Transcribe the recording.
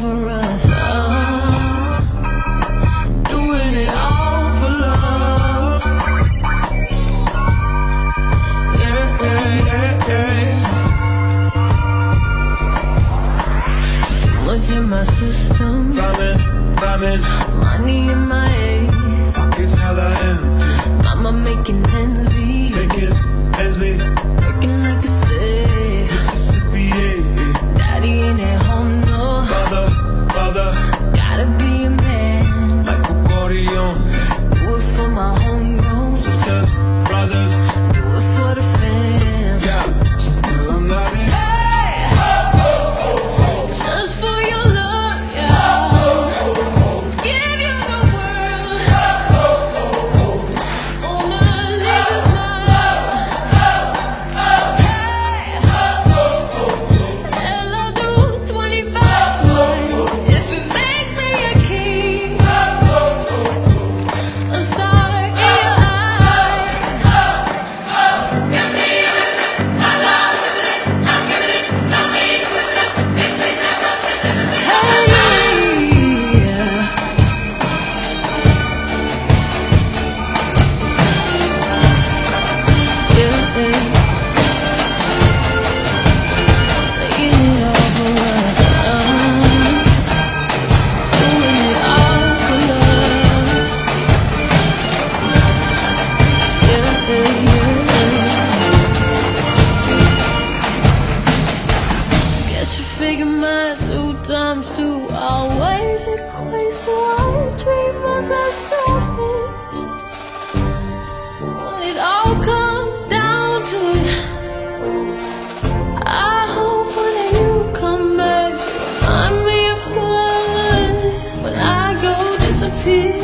for us. Uh, doing it all for love. Yeah, yeah, yeah, yeah. Much in my system, Climbing, climbing, money in my head. pockets hella empty. Mama making ends meet, Making ends meet. Two always equates to one dream was a selfish. When it all comes down to it, I hope day you come back to remind me of who I was when I go disappear